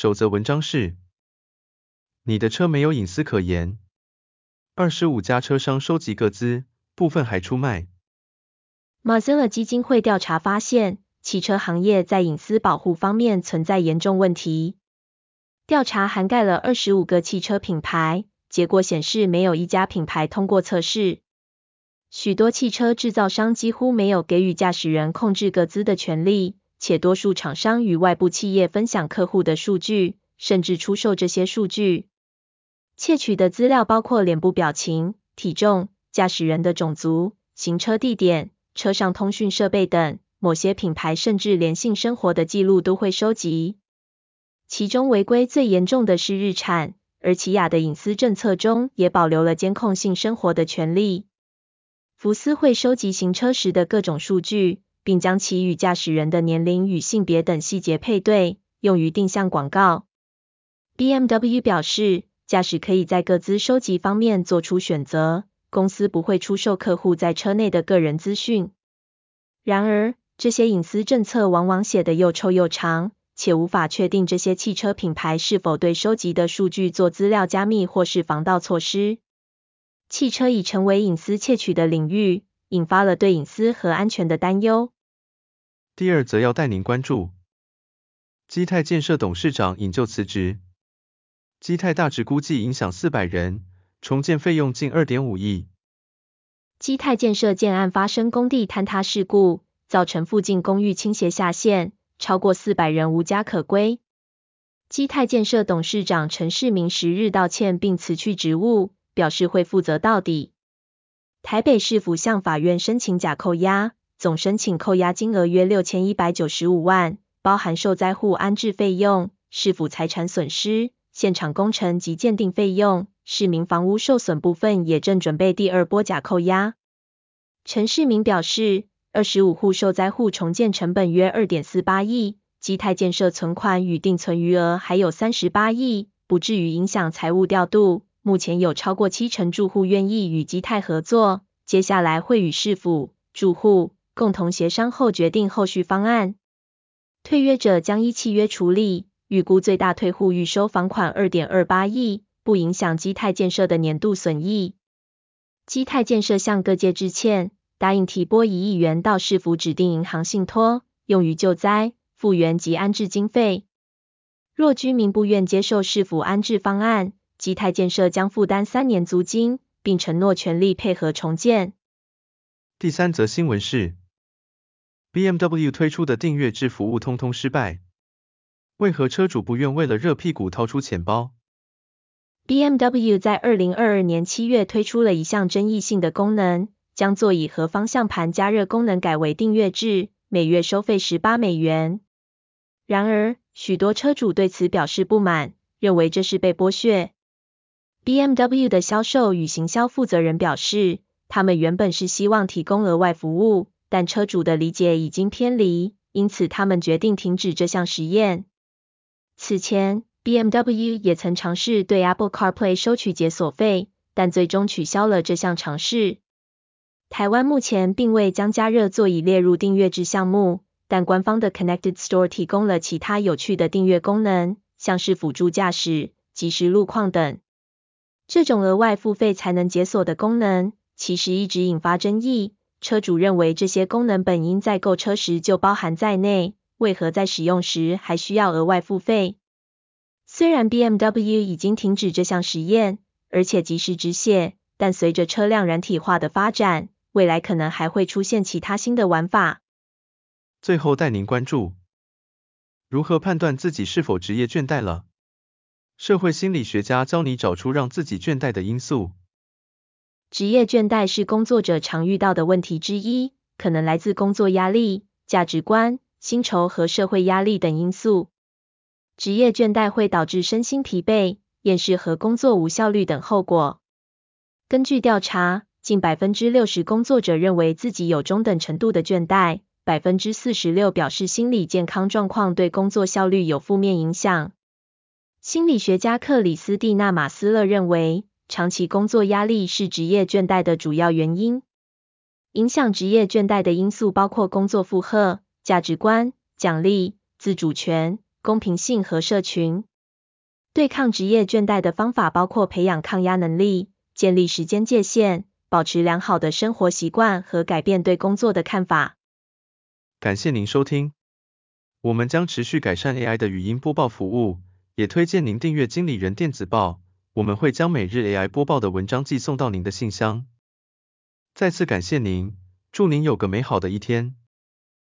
首则文章是：你的车没有隐私可言。二十五家车商收集各资，部分还出卖。Mozilla 基金会调查发现，汽车行业在隐私保护方面存在严重问题。调查涵盖了二十五个汽车品牌，结果显示没有一家品牌通过测试。许多汽车制造商几乎没有给予驾驶人控制各资的权利。且多数厂商与外部企业分享客户的数据，甚至出售这些数据。窃取的资料包括脸部表情、体重、驾驶人的种族、行车地点、车上通讯设备等。某些品牌甚至连性生活的记录都会收集。其中违规最严重的是日产，而起亚的隐私政策中也保留了监控性生活的权利。福斯会收集行车时的各种数据。并将其与驾驶人的年龄与性别等细节配对，用于定向广告。BMW 表示，驾驶可以在各资收集方面做出选择，公司不会出售客户在车内的个人资讯。然而，这些隐私政策往往写得又臭又长，且无法确定这些汽车品牌是否对收集的数据做资料加密或是防盗措施。汽车已成为隐私窃取的领域，引发了对隐私和安全的担忧。第二则要带您关注，基泰建设董事长引咎辞职，基泰大直估计影响四百人，重建费用近二点五亿。基泰建设建案发生工地坍塌事故，造成附近公寓倾斜下陷，超过四百人无家可归。基泰建设董事长陈世明十日道歉并辞去职务，表示会负责到底。台北市府向法院申请假扣押。总申请扣押金额约六千一百九十五万，包含受灾户安置费用、市府财产损失、现场工程及鉴定费用。市民房屋受损部分也正准备第二波假扣押。陈世明表示，二十五户受灾户重建成本约二点四八亿，基泰建设存款与定存余额还有三十八亿，不至于影响财务调度。目前有超过七成住户愿意与基泰合作，接下来会与市府、住户。共同协商后决定后续方案。退约者将依契约处理，预估最大退户预收房款二点二八亿，不影响基泰建设的年度损益。基泰建设向各界致歉，答应提拨一亿元到市府指定银行信托，用于救灾、复原及安置经费。若居民不愿接受市府安置方案，基泰建设将负担三年租金，并承诺全力配合重建。第三则新闻是。BMW 推出的订阅制服务通通失败，为何车主不愿为了热屁股掏出钱包？BMW 在二零二二年七月推出了一项争议性的功能，将座椅和方向盘加热功能改为订阅制，每月收费十八美元。然而，许多车主对此表示不满，认为这是被剥削。BMW 的销售与行销负责人表示，他们原本是希望提供额外服务。但车主的理解已经偏离，因此他们决定停止这项实验。此前，BMW 也曾尝试对 Apple CarPlay 收取解锁费，但最终取消了这项尝试。台湾目前并未将加热座椅列入订阅制项目，但官方的 Connected Store 提供了其他有趣的订阅功能，像是辅助驾驶、即时路况等。这种额外付费才能解锁的功能，其实一直引发争议。车主认为这些功能本应在购车时就包含在内，为何在使用时还需要额外付费？虽然 BMW 已经停止这项实验，而且及时止血，但随着车辆软体化的发展，未来可能还会出现其他新的玩法。最后带您关注，如何判断自己是否职业倦怠了？社会心理学家教你找出让自己倦怠的因素。职业倦怠是工作者常遇到的问题之一，可能来自工作压力、价值观、薪酬和社会压力等因素。职业倦怠会导致身心疲惫、厌世和工作无效率等后果。根据调查，近百分之六十工作者认为自己有中等程度的倦怠，百分之四十六表示心理健康状况对工作效率有负面影响。心理学家克里斯蒂娜·马斯勒认为，长期工作压力是职业倦怠的主要原因。影响职业倦怠的因素包括工作负荷、价值观、奖励、自主权、公平性和社群。对抗职业倦怠的方法包括培养抗压能力、建立时间界限、保持良好的生活习惯和改变对工作的看法。感谢您收听，我们将持续改善 AI 的语音播报服务，也推荐您订阅经理人电子报，我们会将每日 AI 播报的文章寄送到您的信箱。再次感谢您，祝您有个美好的一天。